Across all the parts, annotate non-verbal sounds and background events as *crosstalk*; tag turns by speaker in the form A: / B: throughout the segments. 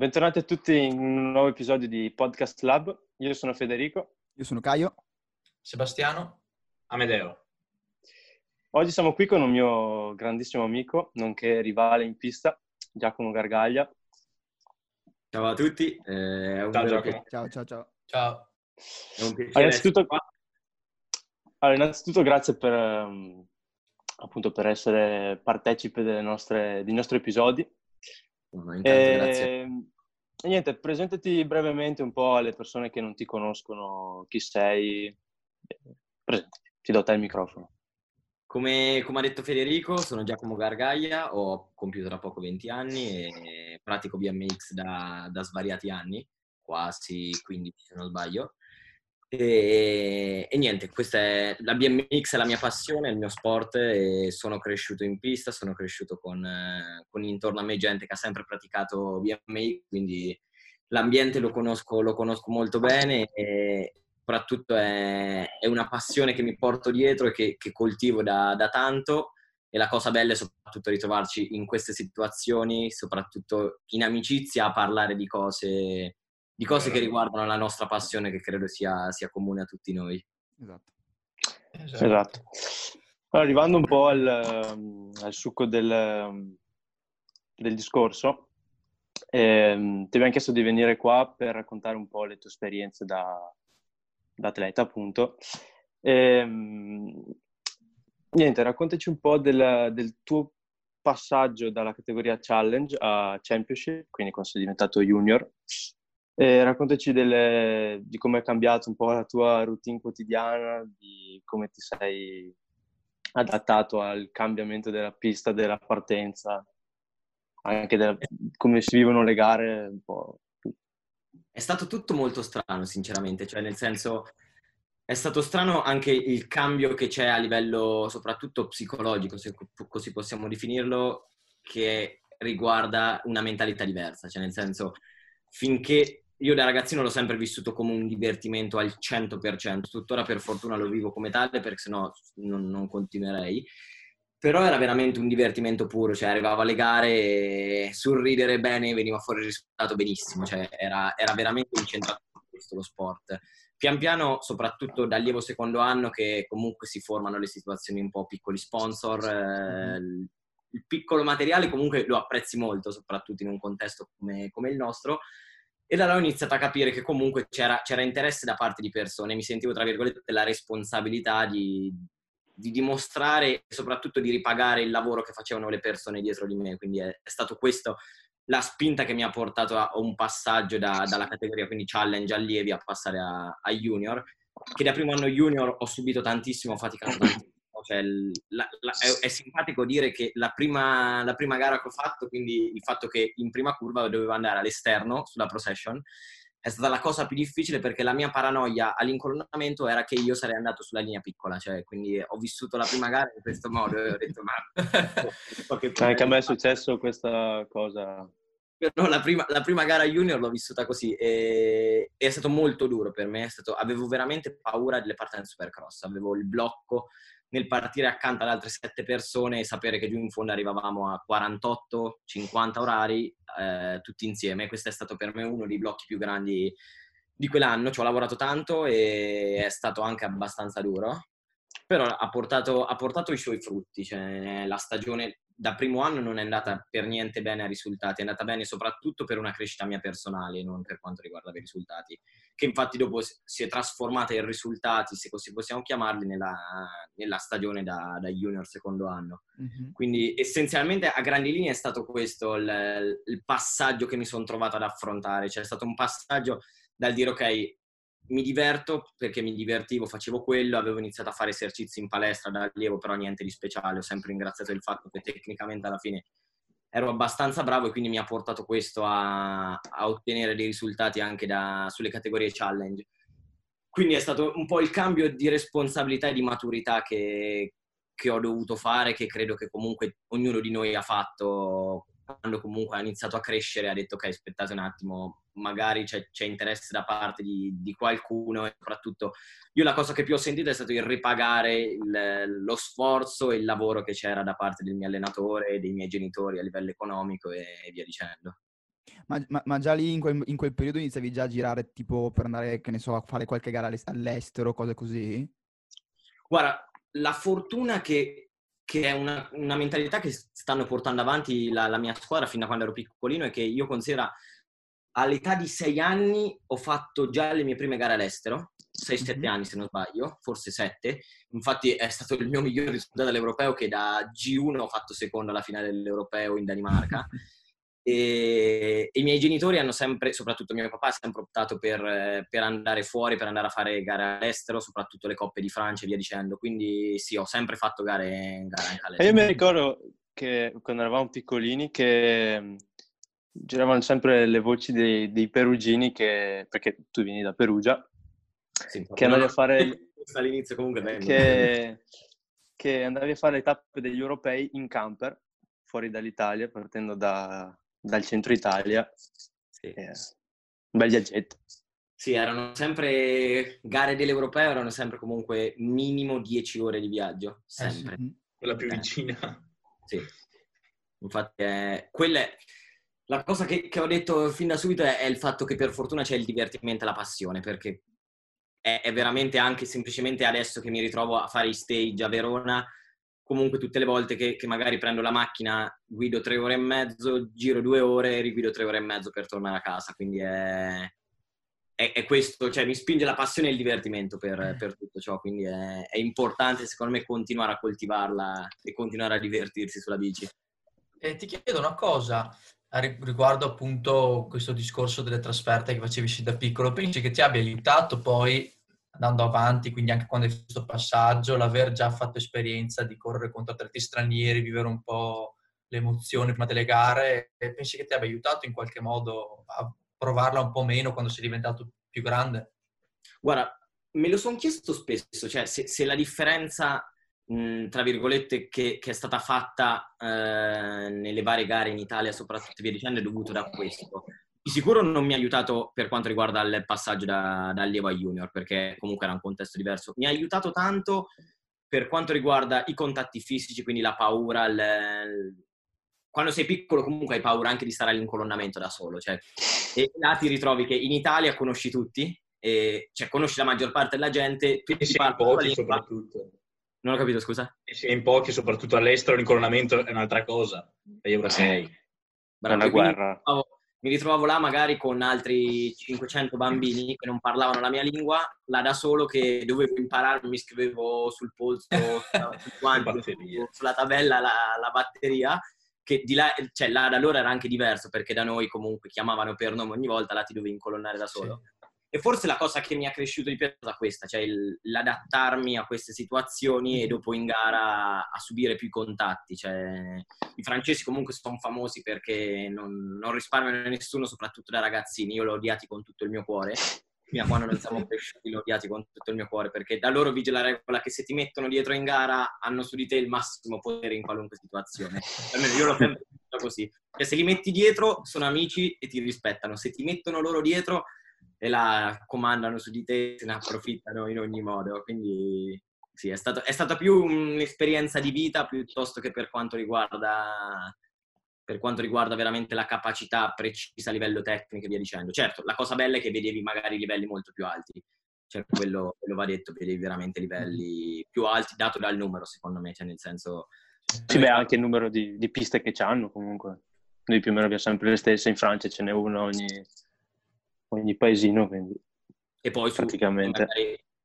A: Bentornati a tutti in un nuovo episodio di Podcast Lab. Io sono Federico.
B: Io sono Caio.
C: Sebastiano. Amedeo.
A: Oggi siamo qui con un mio grandissimo amico, nonché rivale in pista, Giacomo Gargaglia.
D: Ciao a tutti. Eh,
B: ciao, Giacomo. ciao, ciao, ciao.
C: Ciao.
A: È un piacere. Innanzitutto, allora, innanzitutto grazie per, um, appunto, per essere partecipe nostre, dei nostri episodi.
D: No, intanto, e, grazie.
A: E niente, presentati brevemente un po' alle persone che non ti conoscono, chi sei. Presentati, ti do te il microfono.
D: Come, come, ha detto Federico, sono Giacomo Gargaglia, ho compiuto da poco 20 anni e pratico BMX da, da svariati anni, quasi 15 se non sbaglio. E, e, niente, questa è la BMX è la mia passione, è il mio sport e sono cresciuto in pista, sono cresciuto con, con intorno a me gente che ha sempre praticato BMX, quindi l'ambiente lo conosco, lo conosco molto bene e soprattutto è, è, una passione che mi porto dietro e che, che coltivo da, da tanto. E la cosa bella è soprattutto ritrovarci in queste situazioni, soprattutto in amicizia, a parlare di cose di cose che riguardano la nostra passione che credo sia, sia comune a tutti noi.
A: Esatto. Esatto. esatto. Allora, arrivando un po' al, ehm, al succo del, del discorso, eh, ti abbiamo chiesto di venire qua per raccontare un po' le tue esperienze da, da atleta, appunto. E, ehm, niente, raccontaci un po' del, del, tuo passaggio dalla categoria Challenge a Championship, quindi quando sei diventato junior, e raccontaci delle, di come è cambiato un po' la tua routine quotidiana, di come ti sei adattato al cambiamento della pista, della partenza, anche della, come si vivono le gare, un po'.
D: È stato tutto molto strano, sinceramente, cioè nel senso è stato strano anche il cambio che c'è a livello soprattutto psicologico, se così possiamo definirlo, che riguarda una mentalità diversa, cioè nel senso finché io da ragazzino l'ho sempre vissuto come un divertimento al 100%, tuttora per fortuna lo vivo come tale perché sennò non, non continuerei. Però era veramente un divertimento puro, cioè arrivavo alle gare e sorridere bene veniva fuori il risultato benissimo, cioè era, era veramente incentrato su questo lo sport. Pian piano, soprattutto dal lievo secondo anno, che comunque si formano le situazioni un po' piccoli sponsor, eh, il piccolo materiale comunque lo apprezzi molto, soprattutto in un contesto come, come il nostro, e da là ho iniziato a capire che comunque c'era, c'era, interesse da parte di persone, mi sentivo tra virgolette la responsabilità di, di, dimostrare e soprattutto di ripagare il lavoro che facevano le persone dietro di me, quindi è, è stato questo la spinta che mi ha portato a un passaggio da, dalla categoria quindi challenge allievi a passare a, a, junior, che da primo anno junior ho subito tantissimo, ho faticato tantissimo cioè, la, la, è, è, simpatico dire che la prima, la prima, gara che ho fatto, quindi il fatto che in prima curva dovevo andare all'esterno sulla procession, è stata la cosa più difficile perché la mia paranoia all'incolonnamento era che io sarei andato sulla linea piccola, cioè quindi ho vissuto la prima gara in questo modo e ho detto ma... *laughs*
A: Anche a me è successo questa cosa.
D: Però la prima, la prima gara junior l'ho vissuta così e, è stato molto duro per me, stato, avevo veramente paura delle partenze supercross, avevo il blocco, nel partire accanto ad altre sette persone e sapere che giù in fondo arrivavamo a 48-50 orari eh, tutti insieme. Questo è stato per me uno dei blocchi più grandi di quell'anno. Ci ho lavorato tanto e è stato anche abbastanza duro, però ha portato, ha portato i suoi frutti. Cioè, la stagione da primo anno non è andata per niente bene a risultati, è andata bene soprattutto per una crescita mia personale, non per quanto riguarda i risultati, che infatti dopo si è trasformata in risultati, se così possiamo chiamarli, nella, nella stagione da, da, junior secondo anno. Mm-hmm. Quindi essenzialmente a grandi linee è stato questo il, il passaggio che mi sono trovato ad affrontare, cioè è stato un passaggio dal dire ok, mi diverto perché mi divertivo, facevo quello, avevo iniziato a fare esercizi in palestra da allievo, però niente di speciale, ho sempre ringraziato il fatto che tecnicamente alla fine ero abbastanza bravo e quindi mi ha portato questo a, a ottenere dei risultati anche da, sulle categorie challenge. Quindi è stato un po' il cambio di responsabilità e di maturità che, che ho dovuto fare, che credo che comunque ognuno di noi ha fatto quando comunque ha iniziato a crescere, ha detto ok, aspettate un attimo, magari c'è, c'è interesse da parte di, di, qualcuno e soprattutto io la cosa che più ho sentito è stato il ripagare il, lo sforzo e il lavoro che c'era da parte del mio allenatore, dei miei genitori a livello economico e, e via dicendo.
B: Ma, ma, ma già lì in quel, in quel, periodo iniziavi già a girare tipo per andare, che ne so, a fare qualche gara all'estero, cose così?
D: Guarda, la fortuna che, che è una, una, mentalità che stanno portando avanti la, la, mia squadra fin da quando ero piccolino è che io considero all'età di sei anni ho fatto già le mie prime gare all'estero, 6-7 mm-hmm. anni se non sbaglio, forse 7. Infatti è stato il mio miglior risultato all'europeo che da G1 ho fatto secondo alla finale dell'europeo in Danimarca. *laughs* E, i miei genitori hanno sempre, soprattutto mio papà, ha sempre optato per, per, andare fuori, per andare a fare gare all'estero, soprattutto le coppe di Francia e via dicendo. Quindi sì, ho sempre fatto gare, gare anche all'estero.
A: E io mi ricordo che quando eravamo piccolini che giravano sempre le voci dei, dei perugini che, perché tu vieni da Perugia, sì, che andavi a fare... *laughs*
D: All'inizio comunque
A: che, che andavi a fare le tappe degli europei in camper fuori dall'Italia, partendo da, dal centro Italia. Sì. Eh, un bel viaggetto.
D: Sì, erano sempre gare dell'Europeo, erano sempre comunque minimo 10 ore di viaggio, sempre. Eh sì.
C: Quella più eh. vicina.
D: Sì. Infatti, eh, quella è... la cosa che, che, ho detto fin da subito è, è, il fatto che per fortuna c'è il divertimento e la passione, perché è, è veramente anche semplicemente adesso che mi ritrovo a fare i stage a Verona, comunque tutte le volte che, che, magari prendo la macchina, guido tre ore e mezzo, giro due ore e riguido tre ore e mezzo per tornare a casa. Quindi è, è, questo, cioè mi spinge la passione e il divertimento per, eh. per tutto ciò. Quindi è, importante, secondo me, continuare a coltivarla e continuare a divertirsi sulla bici.
C: E ti chiedo una cosa riguardo appunto questo discorso delle trasferte che facevi da piccolo. Pensi che ti abbia aiutato poi andando avanti, quindi anche quando hai fatto questo passaggio, l'aver già fatto esperienza di correre contro atleti stranieri, vivere un po' le emozioni prima delle gare, e pensi che ti abbia aiutato in qualche modo a provarla un po' meno quando sei diventato più grande?
D: Guarda, me lo sono chiesto spesso, cioè se, se la differenza, mh, tra virgolette, che, che, è stata fatta eh, nelle varie gare in Italia, soprattutto via dicendo, è dovuto da questo. Di sicuro non mi ha aiutato per quanto riguarda il passaggio da, da allievo a junior, perché comunque era un contesto diverso. Mi ha aiutato tanto per quanto riguarda i contatti fisici, quindi la paura, il, quando sei piccolo comunque hai paura anche di stare all'incolonnamento da solo, cioè, e là ti ritrovi che in Italia conosci tutti, e, cioè conosci la maggior parte della gente,
C: tutti e in pochi soprattutto.
D: Non ho capito, scusa?
C: E se in pochi, soprattutto all'estero, l'incolonnamento è un'altra cosa, e ora sei.
A: È una guerra.
D: Quindi, mi ritrovavo là magari con altri 500 bambini che non parlavano la mia lingua, là da solo che dovevo imparare, mi scrivevo sul polso, *laughs* sul guanto, sulla tabella la, la, batteria, che di là, cioè là da loro era anche diverso perché da noi comunque chiamavano per nome ogni volta, là ti dovevi incolonnare da solo. Sì. E forse la cosa che mi ha cresciuto di più è stata questa, cioè il, l'adattarmi a queste situazioni e mm-hmm. dopo in gara a subire più contatti. Cioè, I francesi comunque sono famosi perché non, non risparmiano nessuno, soprattutto da ragazzini. Io l'ho odiati con tutto il mio cuore. *laughs* Fino a quando non siamo cresciuti, l'ho odiati con tutto il mio cuore, perché da loro vige la regola che se ti mettono dietro in gara hanno su di te il massimo potere in qualunque situazione. Almeno io l'ho sempre *laughs* detto così. Cioè, se li metti dietro sono amici e ti rispettano. Se ti mettono loro dietro e la comandano su di te, se ne approfittano in ogni modo. Quindi sì, è, stato, è stata più un'esperienza di vita piuttosto che per quanto riguarda per quanto riguarda veramente la capacità precisa a livello tecnico e via dicendo. Certo, la cosa bella è che vedevi magari livelli molto più alti, cioè quello, quello va detto, vedevi veramente livelli più alti dato dal numero, secondo me, cioè nel senso...
A: Sì, beh, anche il numero di, di piste che hanno comunque. Noi più o meno abbiamo sempre le stesse, in Francia ce n'è una ogni ogni paesino, quindi
D: e poi su, praticamente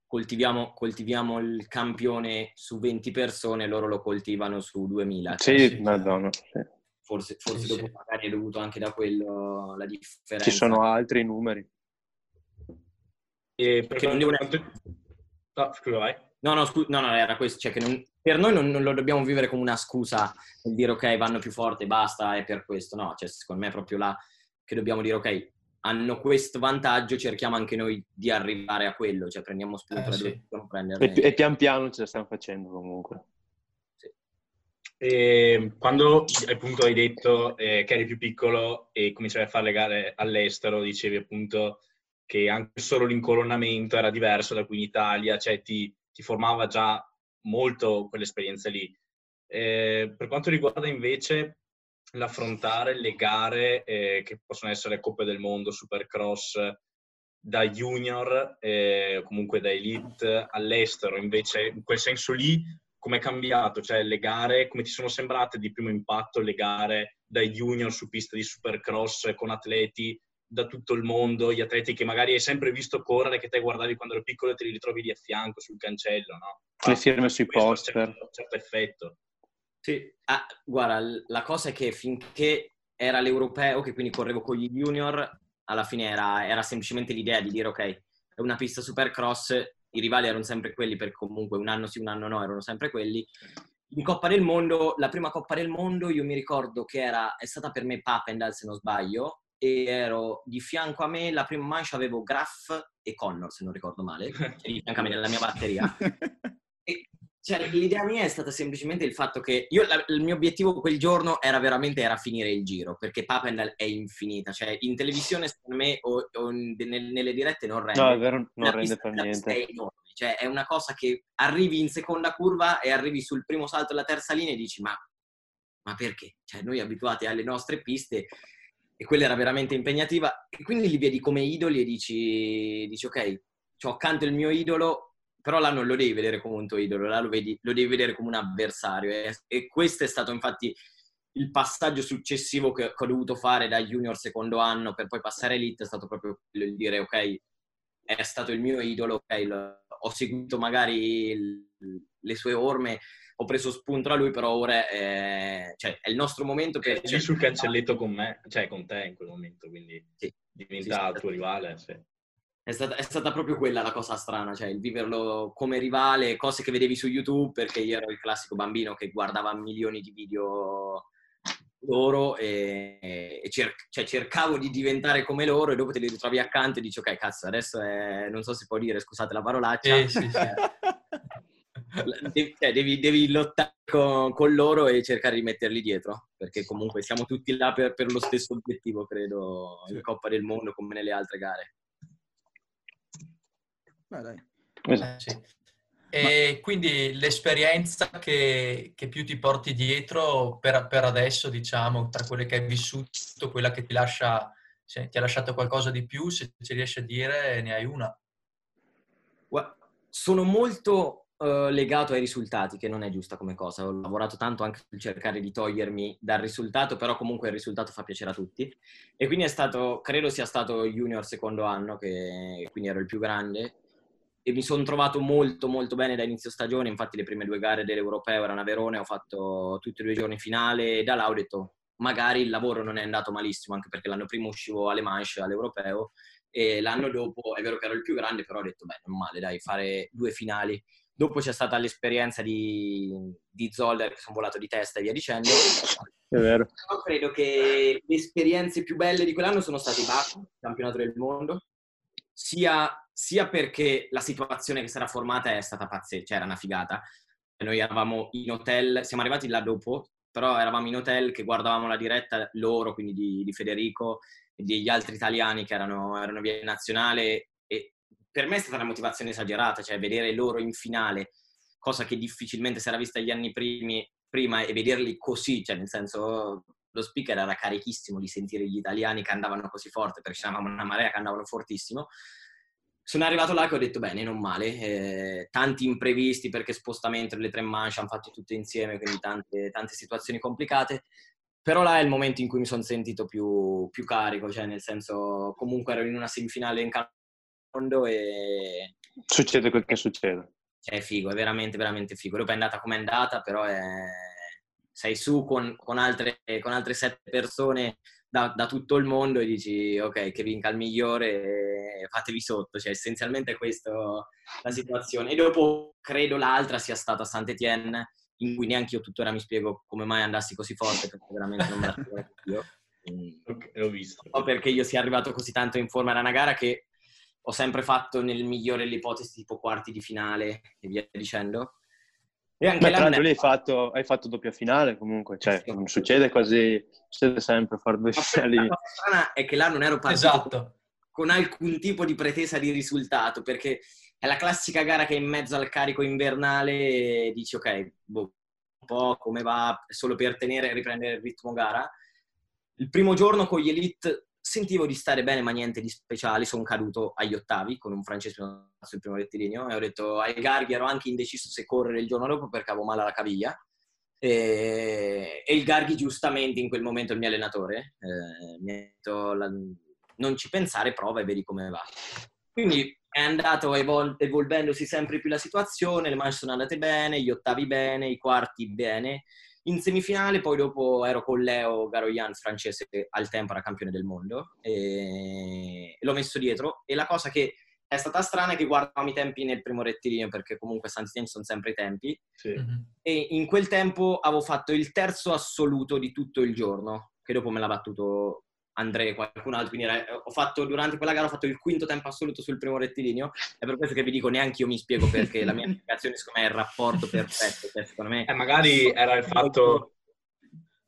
D: coltiviamo, coltiviamo, il campione su 20 persone, loro lo coltivano su 2000.
A: Cioè, sì, madonna, sì.
D: Forse, forse sì, dopo sì. magari è dovuto anche da quello la differenza.
A: Ci sono altri numeri.
C: E perché non devo neanche... No, scusa, vai.
D: No, no, scu- no, no, era questo, cioè che non, per noi non, non, lo dobbiamo vivere come una scusa per dire ok, vanno più forte, basta, è per questo. No, cioè secondo me è proprio là che dobbiamo dire ok, hanno questo vantaggio, cerchiamo anche noi di arrivare a quello, cioè prendiamo spunto
A: eh, sì. e, e, pian piano ce la stiamo facendo comunque.
C: Sì. E quando appunto hai detto eh, che eri più piccolo e cominciavi a fare le gare all'estero, dicevi appunto che anche solo l'incolonnamento era diverso da qui in Italia, cioè ti, ti formava già molto quell'esperienza lì. Eh, per quanto riguarda invece
E: l'affrontare le gare eh, che possono essere Coppe del Mondo, Supercross, da junior eh, comunque da elite all'estero, invece in quel senso lì come è cambiato? Cioè le gare, come ti sono sembrate di primo impatto le gare da junior su pista di supercross con atleti da tutto il mondo, gli atleti che magari hai sempre visto correre, che te guardavi quando eri piccolo e te li ritrovi lì a fianco sul cancello, no?
A: Le firme sui poster.
E: Certo, certo effetto.
D: Sì, ah, guarda, la cosa è che finché era l'europeo, che quindi correvo con gli junior, alla fine era, era semplicemente l'idea di dire ok, è una pista supercross, i rivali erano sempre quelli per comunque un anno sì, un anno no, erano sempre quelli. In Coppa del Mondo, la prima Coppa del Mondo, io mi ricordo che era, è stata per me Papendal se non sbaglio, e ero di fianco a me, la prima mancia avevo Graff e Connor se non ricordo male, *laughs* di fianco a me nella mia batteria. *laughs* e cioè, l'idea mia è stata semplicemente il fatto che io, la, il mio obiettivo quel giorno era veramente era finire il giro, perché Papendal è infinita. Cioè, in televisione, secondo me, o, o nel, nelle dirette non rende.
A: No, è vero, non rende per niente.
D: È enorme. Cioè, è una cosa che arrivi in seconda curva e arrivi sul primo salto della terza linea e dici, ma, ma perché? Cioè, noi abituati alle nostre piste e quella era veramente impegnativa. E quindi li vedi come idoli e dici, dici ok, ho accanto il mio idolo, però là non lo devi vedere come un tuo idolo, là lo, vedi, lo devi vedere come un avversario. E, e, questo è stato infatti il passaggio successivo che, che, ho dovuto fare da junior secondo anno per poi passare elite, è stato proprio il dire ok, è stato il mio idolo, ok, lo, ho seguito magari il, le sue orme, ho preso spunto da lui, però ora è, cioè, è il nostro momento per...
E: C'è sul cancelletto con me, cioè con te in quel momento, quindi sì, diventa sì, il tuo rivale, sì.
D: È stata, è stata, proprio quella la cosa strana, cioè il viverlo come rivale, cose che vedevi su YouTube, perché io ero il classico bambino che guardava milioni di video loro e, e cer- cioè cercavo di diventare come loro e dopo te li ritrovi accanto e dici ok cazzo adesso è... non so se può dire scusate la parolaccia.
C: Eh, sì, sì. *laughs*
D: devi, cioè, devi, devi, lottare con, con, loro e cercare di metterli dietro perché comunque siamo tutti là per, per lo stesso obiettivo credo in Coppa del Mondo come nelle altre gare
B: Beh, dai.
C: Eh, sì. E Ma... quindi l'esperienza che, che, più ti porti dietro per, per, adesso, diciamo, tra quelle che hai vissuto, quella che ti lascia, se ti ha lasciato qualcosa di più, se ci riesci a dire, ne hai una.
D: Sono molto uh, legato ai risultati, che non è giusta come cosa. Ho lavorato tanto anche per cercare di togliermi dal risultato, però comunque il risultato fa piacere a tutti. E quindi è stato, credo sia stato junior secondo anno, che quindi ero il più grande, e mi sono trovato molto molto bene da inizio stagione, infatti le prime due gare dell'Europeo erano a Verona, ho fatto tutti e due i giorni finale e da là ho detto magari il lavoro non è andato malissimo, anche perché l'anno prima uscivo alle Manche all'Europeo e l'anno dopo, è vero che ero il più grande, però ho detto beh, non male, dai, fare due finali. Dopo c'è stata l'esperienza di, di Zoller che sono volato di testa e via dicendo.
A: È vero.
D: Però credo che le esperienze più belle di quell'anno sono state i Baku, campionato del mondo, sia, sia, perché la situazione che si era formata è stata pazzesca, cioè era una figata. Noi eravamo in hotel, siamo arrivati là dopo, però eravamo in hotel che guardavamo la diretta loro, quindi di, di Federico e degli altri italiani che erano, erano via nazionale e per me è stata una motivazione esagerata, cioè vedere loro in finale, cosa che difficilmente si era vista gli anni primi, prima e vederli così, cioè nel senso lo speaker era carichissimo di sentire gli italiani che andavano così forte, perché c'eravamo una marea che andavano fortissimo. Sono arrivato là che ho detto bene, non male, eh, tanti imprevisti perché spostamento delle tre manche hanno fatto tutto insieme, quindi tante, tante situazioni complicate, però là è il momento in cui mi sono sentito più, più, carico, cioè nel senso comunque ero in una semifinale in mondo e...
A: Succede quel che succede.
D: È figo, è veramente, veramente figo. Dopo è andata come è andata, però è sei su con, con, altre, con altre, sette persone da, da, tutto il mondo e dici ok, che vinca il migliore e fatevi sotto, cioè essenzialmente è questa la situazione. E dopo credo l'altra sia stata Saint-Étienne, in cui neanche io tuttora mi spiego come mai andassi così forte, perché veramente non me la spiego io. *laughs*
E: Okay, ho visto.
D: O perché io sia arrivato così tanto in forma, era una gara che ho sempre fatto nel migliore delle ipotesi, tipo quarti di finale e via dicendo
A: e anche Beh, tra l'altro lì hai fatto, hai fatto, doppia finale comunque, cioè sì. non succede quasi, succede sempre fare due finali. La cosa
D: strana è che là non ero partito esatto. con alcun tipo di pretesa di risultato, perché è la classica gara che in mezzo al carico invernale dici ok, boh, po' come va, solo per tenere e riprendere il ritmo gara. Il primo giorno con gli Elite sentivo di stare bene, ma niente di speciale. Sono caduto agli ottavi con un francese sul primo rettilineo e ho detto ai Garghi ero anche indeciso se correre il giorno dopo perché avevo male alla caviglia. E, e il Garghi giustamente in quel momento il mio allenatore eh, mi ha detto la, non ci pensare, prova e vedi come va. Quindi è andato evol- evolvendosi sempre più la situazione, le manche sono andate bene, gli ottavi bene, i quarti bene. In semifinale poi dopo ero con Leo Garoyan, francese, che al tempo era campione del mondo, e l'ho messo dietro. E la cosa che è stata strana è che guardavamo i tempi nel primo rettilineo, perché comunque Sant'Etienne sono sempre i tempi.
E: Sì.
C: Mhm.
D: E in quel tempo avevo fatto il terzo assoluto di tutto il giorno, che dopo me l'ha battuto Andrea e qualcun altro. Quindi era- ho fatto, durante quella gara ho fatto il quinto tempo assoluto sul primo rettilineo. È per questo che vi dico, neanche io mi spiego perché la mia *laughs* spiegazione, secondo me, è il rapporto perfetto. Cioè, secondo me,
E: Eh, magari era il fatto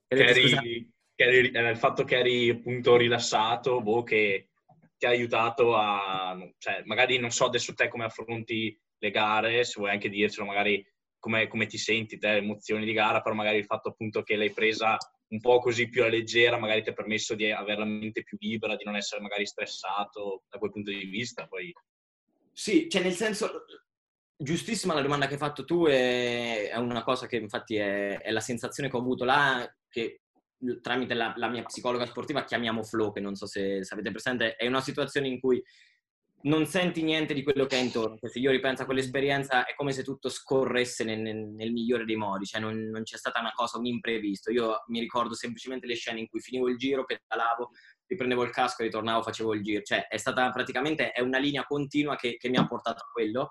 E: che eri, che eri- era il fatto che eri appunto rilassato, boh, che ti ha aiutato a... Cioè, magari non so adesso te come affronti le gare, se vuoi anche dircelo, magari come, come ti senti te, emozioni di gara, però magari il fatto appunto che l'hai presa un po' così più a leggera, magari ti ha permesso di avere la mente più libera, di non essere magari stressato da quel punto di vista. Poi
D: Sì, cioè nel senso, giustissima la domanda che hai fatto tu, è, è una cosa che infatti è, è la sensazione che ho avuto là, che tramite la, la mia psicologa sportiva chiamiamo flow, che non so se, se avete presente, è una situazione in cui non senti niente di quello che è intorno. Se io ripenso a quell'esperienza è come se tutto scorresse nel, nel- nel migliore dei modi, cioè non, non c'è stata una cosa, un imprevisto. Io mi ricordo semplicemente le scene in cui finivo il giro, pedalavo, riprendevo il casco, ritornavo, facevo il giro. Cioè è stata praticamente è una linea continua che, che mi ha portato a quello.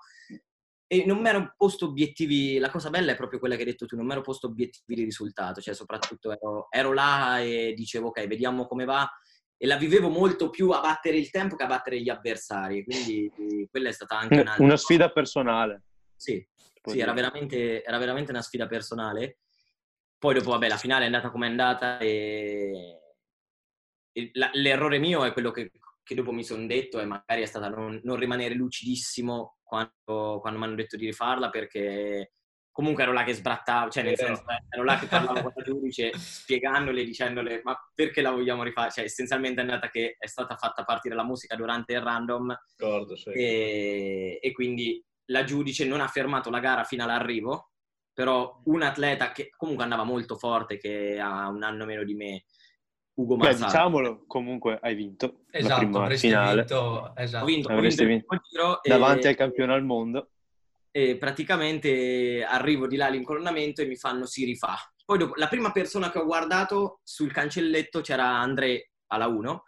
D: E non mi ero posto obiettivi, la cosa bella è proprio quella che hai detto tu, non mi ero posto obiettivi di risultato, cioè soprattutto ero, ero là e dicevo ok, vediamo come va e la vivevo molto più a battere il tempo che a battere gli avversari, quindi eh, quella è stata anche un'altra
A: Una sfida personale.
D: Sì, sì era, veramente, era veramente una sfida personale. Poi dopo, vabbè, la finale è andata come è andata e, e la- l'errore mio è quello che, che dopo mi sono detto e magari è stata non, non rimanere lucidissimo quando, quando mi hanno detto di rifarla perché comunque ero là che sbrattavo, cioè nel
E: Vero.
D: senso eh, ero là che parlavo con la giudice *laughs* spiegandole, dicendole ma perché la vogliamo rifare? Cioè essenzialmente è andata che è stata fatta partire la musica durante il random
E: ricordo, sì.
D: e, e quindi la giudice non ha fermato la gara fino all'arrivo, però un atleta che comunque andava molto forte, che ha un anno meno di me, Ugo
A: Beh,
D: Mazzara.
A: diciamolo, comunque hai vinto la
C: Esatto,
A: prima
C: avresti
A: finale
C: vinto.
D: Ho
C: Esatto.
D: vinto, ho
A: Avresti
D: vinto il primo giro e-
A: davanti al campione al mondo.
D: E praticamente arrivo di là all'incolonnamento e mi fanno si rifà. Poi dopo, la prima persona che ho guardato sul cancelletto c'era André alla 1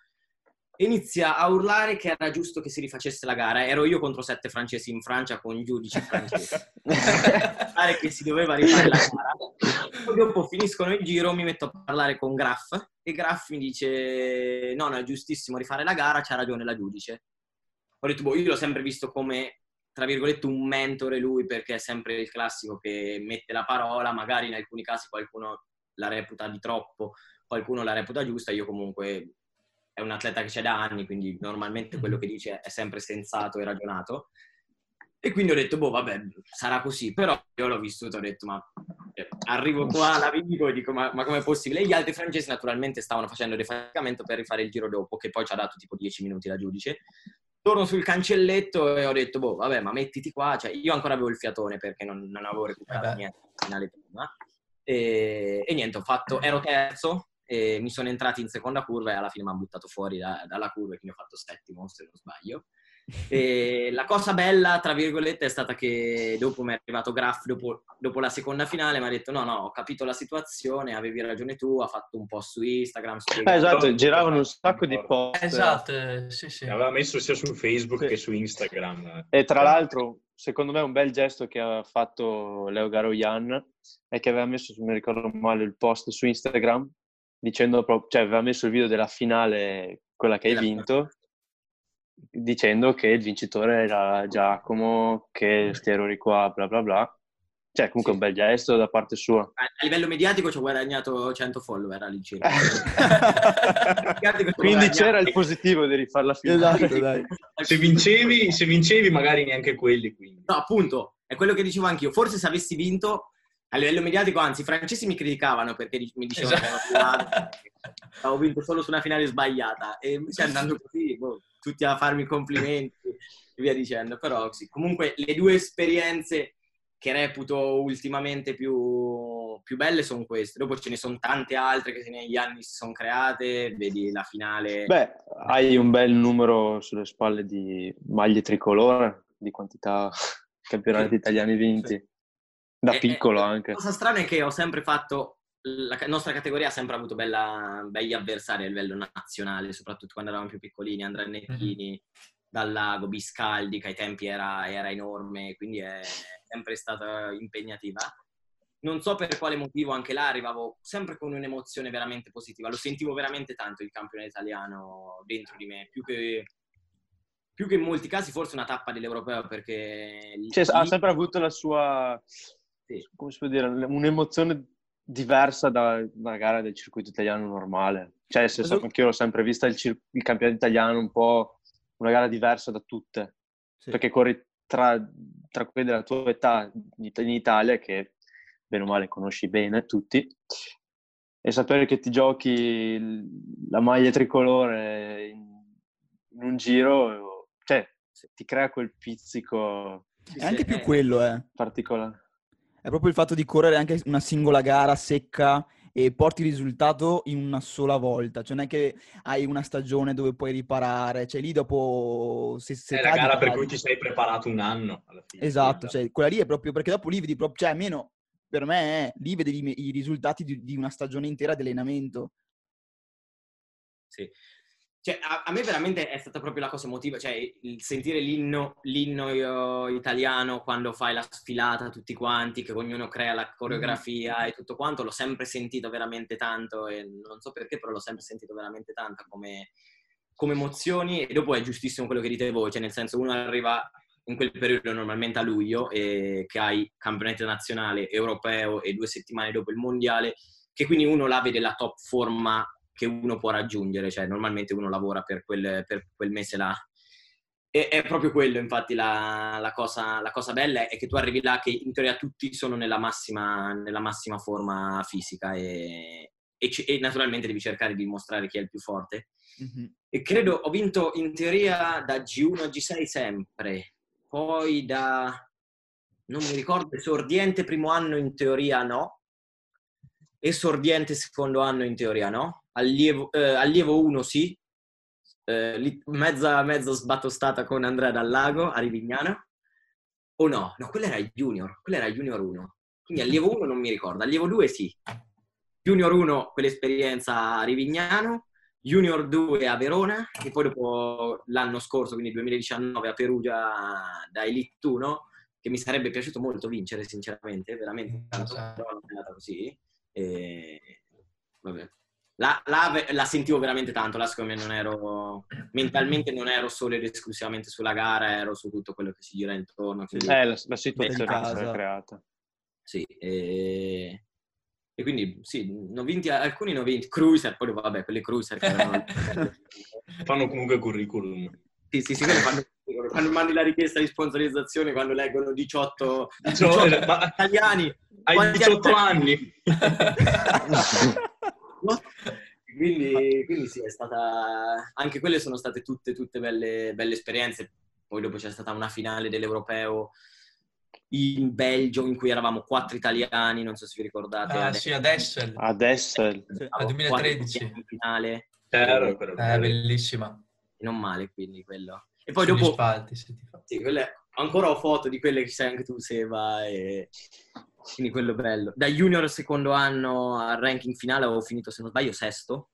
D: inizia a urlare che era giusto che si rifacesse la gara. Ero io contro sette francesi in Francia con giudici francesi. *laughs* Urlare che si doveva rifare la gara. Poi dopo finiscono il giro, mi metto a parlare con Graff e Graff mi dice no, no, è giustissimo rifare la gara, c'ha ragione la giudice. Ho detto, boh, io l'ho sempre visto come, tra virgolette, un mentore lui, perché è sempre il classico che mette la parola, magari in alcuni casi qualcuno la reputa di troppo, qualcuno la reputa giusta, io comunque è un atleta che c'è da anni, quindi normalmente quello che dice è sempre sensato e ragionato. E quindi ho detto, boh, vabbè, sarà così. Però io l'ho vissuto, ho detto, ma eh, arrivo qua, la vinco e dico, ma, ma com'è possibile? E gli altri francesi naturalmente stavano facendo rifaccamento per rifare il giro dopo, che poi ci ha dato tipo 10 minuti la giudice. Torno sul cancelletto e ho detto, boh, vabbè, ma mettiti qua. Cioè, io ancora avevo il fiatone perché non, non avevo recuperato
C: Vabbè.
D: niente al finale prima. E, e niente, ho fatto, ero terzo e mi sono entrati in seconda curva e alla fine mi hanno buttato fuori da- dalla curva e quindi ho fatto settimo, se non sbaglio. E la cosa bella, tra virgolette, è stata che dopo mi è arrivato Graff, dopo, dopo la seconda finale, mi ha detto no, no, ho capito la situazione, avevi ragione tu, ha fatto un post su Instagram,
A: Eh, esatto, giravano un sacco di post.
C: Esatto, eh, sì, sì.
E: Aveva messo sia su Facebook
A: Sì.
E: che su Instagram.
A: E tra l'altro, secondo me, un bel gesto che ha fatto Leo Garoyan è che aveva messo, se non mi ricordo male, il post su Instagram dicendo proprio, cioè aveva messo il video della finale, quella che hai
D: Della-
A: vinto, dicendo che il vincitore era Giacomo, che sti errori qua, bla bla bla. Cioè, comunque
D: Sì.
A: un bel gesto da parte sua.
D: A livello mediatico ci ho guadagnato 100 follower all'incirca. *laughs*
A: Quindi c'era il positivo di rifare la finale.
B: Esatto, dai.
E: Se vincevi, se vincevi magari neanche quelli, quindi.
D: No, appunto, è quello che dicevo anch'io. Forse se avessi vinto A livello mediatico, anzi, i francesi mi criticavano perché mi dicevano esatto. che avevo *laughs* vinto solo su una finale sbagliata e mi stai andando così, boh, tutti a farmi complimenti e via dicendo. Però sì, comunque le due esperienze che reputo ultimamente più, più belle sono queste. Dopo ce ne sono tante altre che negli anni si sono create, vedi la finale.
A: Beh, hai un bel numero sulle spalle di maglie tricolore, di quantità *laughs* campionati italiani vinti. Da eh, piccolo anche.
D: La cosa strana è che ho sempre fatto, la nostra categoria ha sempre avuto bella, belli avversari a livello nazionale, soprattutto quando eravamo più piccolini, Andrea Necchini, mm-hmm. Dal Lago, Biscaldi, che ai tempi era, era enorme, quindi è sempre stata impegnativa. Non so per quale motivo anche là arrivavo sempre con un'emozione veramente positiva, lo sentivo veramente tanto il campione italiano dentro di me, più che più che in molti casi forse una tappa dell'europeo perché...
A: Cioè, lì... ha sempre avuto la sua, sì. come si può dire, un'emozione diversa da una gara del circuito italiano normale. Cioè, se so, anche io l'ho sempre vista il, cir- il, campionato italiano un po' una gara diversa da tutte. Sì. Perché corri tra, tra quelli della tua età in Italia, che bene o male conosci bene tutti, e sapere che ti giochi la maglia tricolore in, in un giro cioè, ti crea quel pizzico.
B: È anche più quello, eh.
A: Particolare.
B: È proprio il fatto di correre anche una singola gara secca e porti il risultato in una sola volta. Cioè non è che hai una stagione dove puoi riparare, cioè lì dopo...
E: Se, se è la gara per cui ti sei preparato un anno alla fine.
B: Esatto, cioè quella lì è proprio perché dopo lì vedi proprio, cioè almeno per me lì vedi i, i risultati di, di, una stagione intera di allenamento.
D: Sì, cioè, a, a, me veramente è stata proprio la cosa emotiva, cioè il sentire l'inno, l'inno italiano quando fai la sfilata tutti quanti, che ognuno crea la coreografia mm. e tutto quanto, l'ho sempre sentito veramente tanto e non so perché, però l'ho sempre sentito veramente tanto come, come emozioni e dopo è giustissimo quello che dite voi, cioè nel senso uno arriva in quel periodo normalmente a luglio e che hai campionato nazionale, europeo e due settimane dopo il mondiale, che quindi uno la vede la top forma che uno può raggiungere, cioè normalmente uno lavora per quel, per quel mese là. E è proprio quello, infatti, la, la, cosa, la, cosa, bella è che tu arrivi là che in teoria tutti sono nella massima, nella massima forma fisica e, e, e, naturalmente devi cercare di dimostrare chi è il più forte. Mm-hmm. E credo, ho vinto in teoria da G1 a G6 sempre, poi da, non mi ricordo, esordiente primo anno in teoria no, esordiente secondo anno in teoria no, allievo, eh, allievo 1 sì, eh, mezza, mezza sbattostata con Andrea Dallago a Rivignano, o no? No, quello era junior, quello era junior 1. Quindi allievo 1 non mi ricordo, allievo 2 sì. Junior 1 quell'esperienza a Rivignano, Junior 2 a Verona e poi dopo l'anno scorso, quindi 2019 a Perugia da Elite 1, che mi sarebbe piaciuto molto vincere sinceramente, veramente tanto, è andata così. E... Vabbè. La, la, la, sentivo veramente tanto, là secondo me non ero, mentalmente non ero solo ed esclusivamente sulla gara, ero su tutto quello che si gira intorno.
A: Quindi, eh, la, la situazione che si è creata.
D: Sì, e, e, quindi sì, ne ho vinti, alcuni ne ho vinti, cruiser, poi vabbè, quelli cruiser che erano... *laughs*
E: fanno comunque curriculum.
D: Sì, sì, sì, fanno, quando mandi la richiesta di sponsorizzazione, quando leggono 18, 18, 18 ma... italiani.
E: Hai 18 anni. *laughs*
D: quindi, quindi, sì, è stata... Anche quelle sono state tutte, tutte belle, belle esperienze. Poi dopo c'è stata una finale dell'Europeo in Belgio in cui eravamo quattro italiani, non so se vi ricordate.
C: Ah, sì, ad Essel.
A: Ad Essel.
C: Al 2013.
D: In finale.
C: È eh, bellissima.
D: Non male, quindi quello.
C: E poi Sugli dopo... Spalti, sì,
D: sì, quelle... Ancora ho foto di quelle che sei anche tu, Seba, e quindi quello bello. Da junior secondo anno al ranking finale avevo finito, se non sbaglio, sesto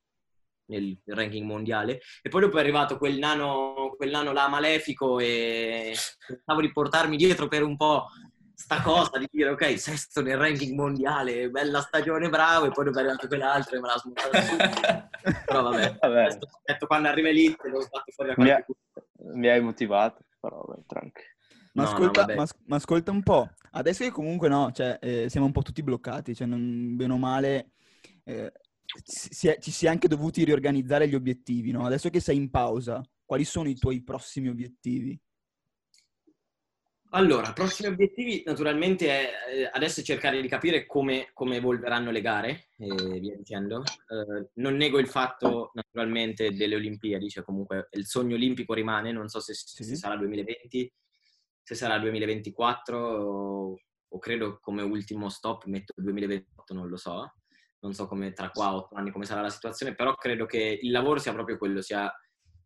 D: nel ranking mondiale. E poi dopo è arrivato quel nano, quel nano là malefico e pensavo di portarmi dietro per un po' sta cosa di dire ok, sesto nel ranking mondiale, bella stagione, bravo, e poi dopo è arrivato quell'altro e me l'ha smontata su. *laughs* Però vabbè, vabbè. detto quando arriva lì te lo sbatto fuori da
A: qualche mi, mi hai motivato, però vabbè, tranquillo.
B: Ma, no, ascolta, no, ma, ma, ascolta, un po', adesso che comunque no, cioè, eh, siamo un po' tutti bloccati, cioè non, bene o male eh, si è, ci si è anche dovuti riorganizzare gli obiettivi, no? Adesso che sei in pausa, quali sono i tuoi prossimi obiettivi?
D: Allora, prossimi obiettivi naturalmente è eh, adesso cercare di capire come, come evolveranno le gare e via dicendo. Eh, non nego il fatto naturalmente delle Olimpiadi, cioè comunque il sogno olimpico rimane, non so se, se
B: Sì.
D: sarà 2020, se sarà 2024 o, o credo come ultimo stop metto il 2028, non lo so. Non so come tra qua otto anni come sarà la situazione, però credo che il lavoro sia proprio quello, sia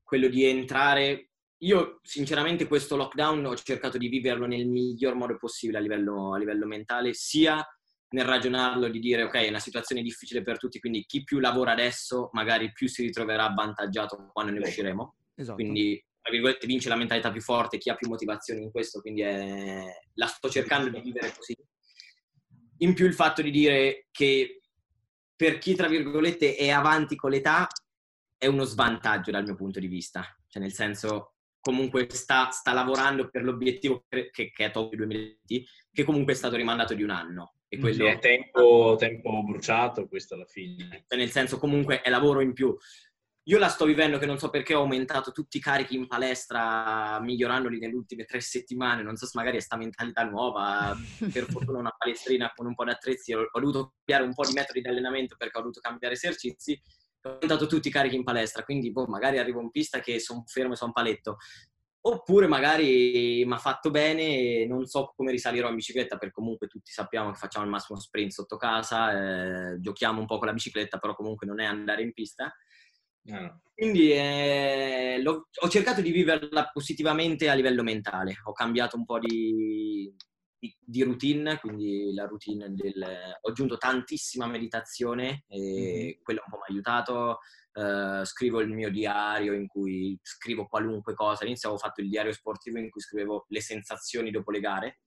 D: quello di entrare io sinceramente questo lockdown ho cercato di viverlo nel miglior modo possibile a livello, a livello mentale, sia nel ragionarlo di dire ok, è una situazione difficile per tutti, quindi chi più lavora adesso magari più si ritroverà avvantaggiato quando ne usciremo.
B: Esatto.
D: Quindi, tra virgolette, vince la mentalità più forte, chi ha più motivazioni in questo, quindi è... la sto cercando di vivere così. In più il fatto di dire che per chi, tra virgolette, è avanti con l'età è uno svantaggio dal mio punto di vista. Cioè, nel senso, comunque sta, sta lavorando per l'obiettivo che, che è Tokyo 2020, che comunque è stato rimandato di un anno. E
E: Sì,
D: quello,
E: è tempo, tempo bruciato questo alla fine.
D: cioè, nel senso, comunque è lavoro in più. Io la sto vivendo che non so perché ho aumentato tutti i carichi in palestra, migliorandoli nelle ultime tre settimane. Non so se magari è sta mentalità nuova. *laughs* Per fortuna una palestrina con un po' di attrezzi. Ho, ho dovuto cambiare un po' di metodi di allenamento perché ho dovuto cambiare esercizi. Ho aumentato tutti i carichi in palestra. Quindi boh, magari arrivo in pista che sono fermo e sono paletto. Oppure magari mi ha fatto bene e non so come risalirò in bicicletta perché comunque tutti sappiamo che facciamo il massimo sprint sotto casa, eh, giochiamo un po' con la bicicletta, però comunque non è andare in pista.
E: Ah, no.
D: Quindi eh, ho cercato di viverla positivamente a livello mentale. Ho cambiato un po' di, di- routine, quindi la routine del... Ho aggiunto tantissima meditazione e quello un po' mi ha aiutato. Eh, scrivo il mio diario in cui scrivo qualunque cosa. All'inizio avevo fatto il diario sportivo in cui scrivevo le sensazioni dopo le gare.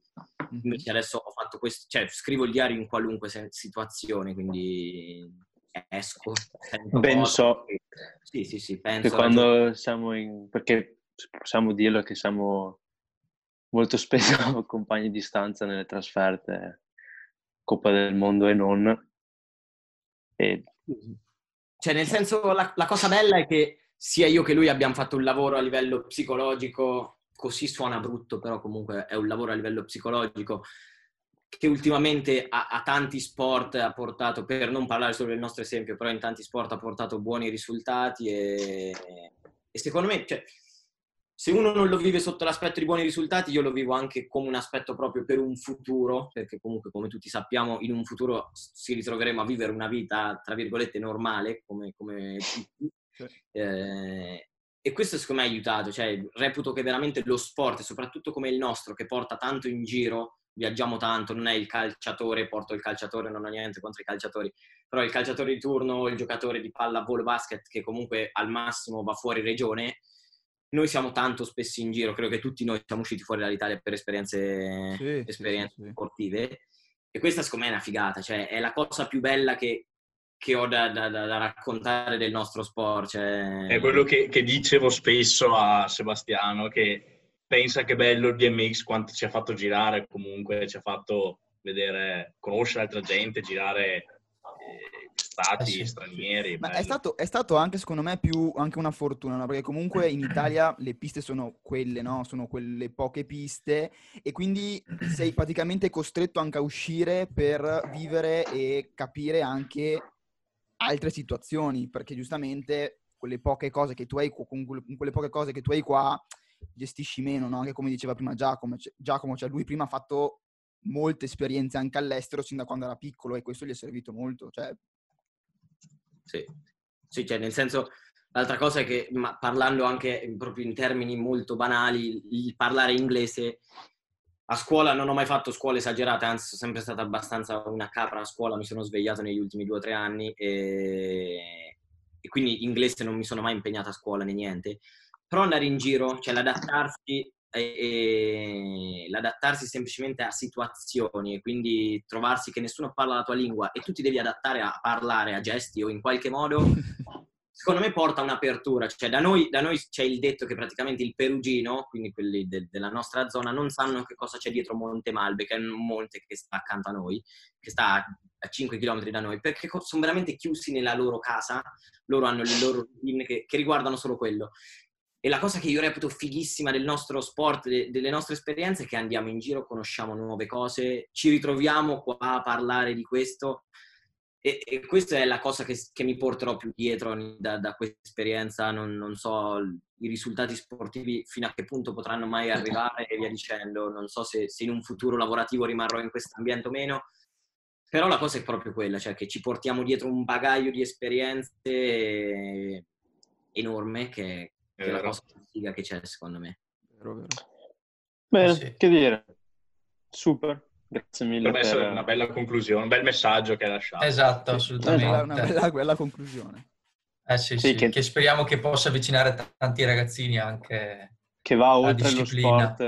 D: Invece adesso ho fatto questo, cioè scrivo il diario in qualunque sen- situazione, quindi esco. sento
A: Ben
D: cose.
A: so
D: Sì, sì, sì,
A: che
D: penso.
A: quando siamo in... perché possiamo dirlo che siamo molto spesso *laughs* compagni di stanza nelle trasferte Coppa del Mondo e non. E
D: Cioè, nel senso, la, la cosa bella è che sia io che lui abbiamo fatto un lavoro a livello psicologico, così suona brutto, però comunque è un lavoro a livello psicologico che ultimamente a, a tanti sport ha portato, per non parlare solo del nostro esempio, però in tanti sport ha portato buoni risultati e, e secondo me, cioè, se uno non lo vive sotto l'aspetto di buoni risultati, io lo vivo anche come un aspetto proprio per un futuro, perché comunque, come tutti sappiamo, in un futuro si ritroveremo a vivere una vita, tra virgolette, normale, come, come tutti. Eh, e questo secondo me ha aiutato, cioè reputo che veramente lo sport, soprattutto come il nostro, che porta tanto in giro, viaggiamo tanto, non è il calciatore, porto il calciatore, non ho niente contro i calciatori, però il calciatore di turno, il giocatore di pallavolo basket che comunque al massimo va fuori regione, noi siamo tanto spesso in giro, credo che tutti noi siamo usciti fuori dall'Italia per esperienze,
B: Sì,
D: esperienze
B: sì, sì.
D: sportive e questa secondo me è una figata, cioè è la cosa più bella che, che ho da, da- da- da raccontare del nostro sport. Cioè...
E: È quello che, che dicevo spesso a Sebastiano, che pensa che bello il BMX quanto ci ha fatto girare, comunque ci ha fatto vedere, conoscere altra gente, girare eh, stati
C: Eh sì.
E: stranieri.
B: Ma è stato, è stato anche, secondo me, più anche una fortuna, no? Perché comunque in Italia le piste sono quelle, no? Sono quelle poche piste e quindi sei praticamente costretto anche a uscire per vivere e capire anche altre situazioni, perché giustamente quelle poche cose che tu hai, con quelle con quelle poche cose che tu hai qua, gestisci meno, no? Anche come diceva prima Giacomo, cioè- Giacomo, cioè lui prima ha fatto molte esperienze anche all'estero sin da quando era piccolo e questo gli è servito molto, cioè
D: Sì. Sì, cioè nel senso, l'altra cosa è che parlando anche proprio in termini molto banali, il parlare inglese a scuola non ho mai fatto scuole esagerate, anzi sono sempre stata abbastanza una capra a scuola, mi sono svegliato negli ultimi due o tre anni e, e quindi inglese non mi sono mai impegnato a scuola né niente. Però andare in giro, cioè l'adattarsi, e- e l'adattarsi semplicemente a situazioni e quindi trovarsi che nessuno parla la tua lingua e tu ti devi adattare a parlare a gesti o in qualche modo, *laughs* secondo me porta un'apertura. Cioè, da noi, da noi c'è il detto che praticamente il perugino, quindi quelli de- della nostra zona, non sanno che cosa c'è dietro Monte Malbe, che è un monte che sta accanto a noi, che sta a 5 km da noi, perché sono veramente chiusi nella loro casa, loro hanno le loro routine che, che riguardano solo quello. E la cosa che io reputo fighissima del nostro sport, de- delle nostre esperienze, è che andiamo in giro, conosciamo nuove cose, ci ritroviamo qua a parlare di questo. E, e questa è la cosa che, che, mi porterò più dietro da, da questa esperienza. Non, non, so i risultati sportivi fino a che punto potranno mai arrivare e via dicendo. Non so se, se in un futuro lavorativo rimarrò in questo ambiente o meno. Però la cosa è proprio quella, cioè che ci portiamo dietro un bagaglio di esperienze enorme che, che è la cosa più figa che c'è, secondo me. Vero, vero.
A: Bene, eh sì. che dire. Super. Grazie mille.
E: Per me per... è una bella conclusione, un bel messaggio che hai lasciato.
C: Esatto, assolutamente.
B: Una, una bella, bella conclusione.
C: Eh sì, sì, sì che... che... speriamo che possa avvicinare tanti ragazzini anche
A: che va oltre lo sport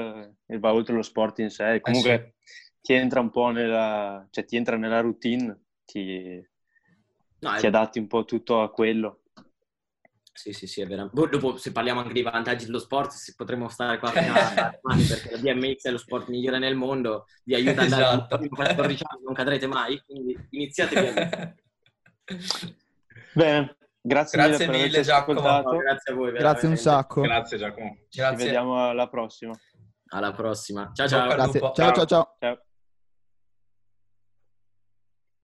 A: e va oltre lo sport in sé. Comunque eh sì. ti entra un po' nella, cioè ti entra nella routine, ti, no, ti è... adatti un po' tutto a quello.
D: Sì, sì, sì, è vero. Boh, dopo, se parliamo anche dei vantaggi dello sport, potremmo stare qua fino a *laughs* mani perché la BMX è lo sport migliore nel mondo, vi aiuta ad andare esatto. a 14 anni, non cadrete mai, quindi iniziate BMX. *laughs*
A: Bene, grazie,
C: grazie mille, mille Giacomo.
D: No, grazie a voi.
B: Veramente. Grazie un sacco.
E: Grazie Giacomo.
A: Grazie. Ci vediamo alla prossima.
D: Alla prossima. Ciao ciao.
B: Ciao ciao ciao. ciao.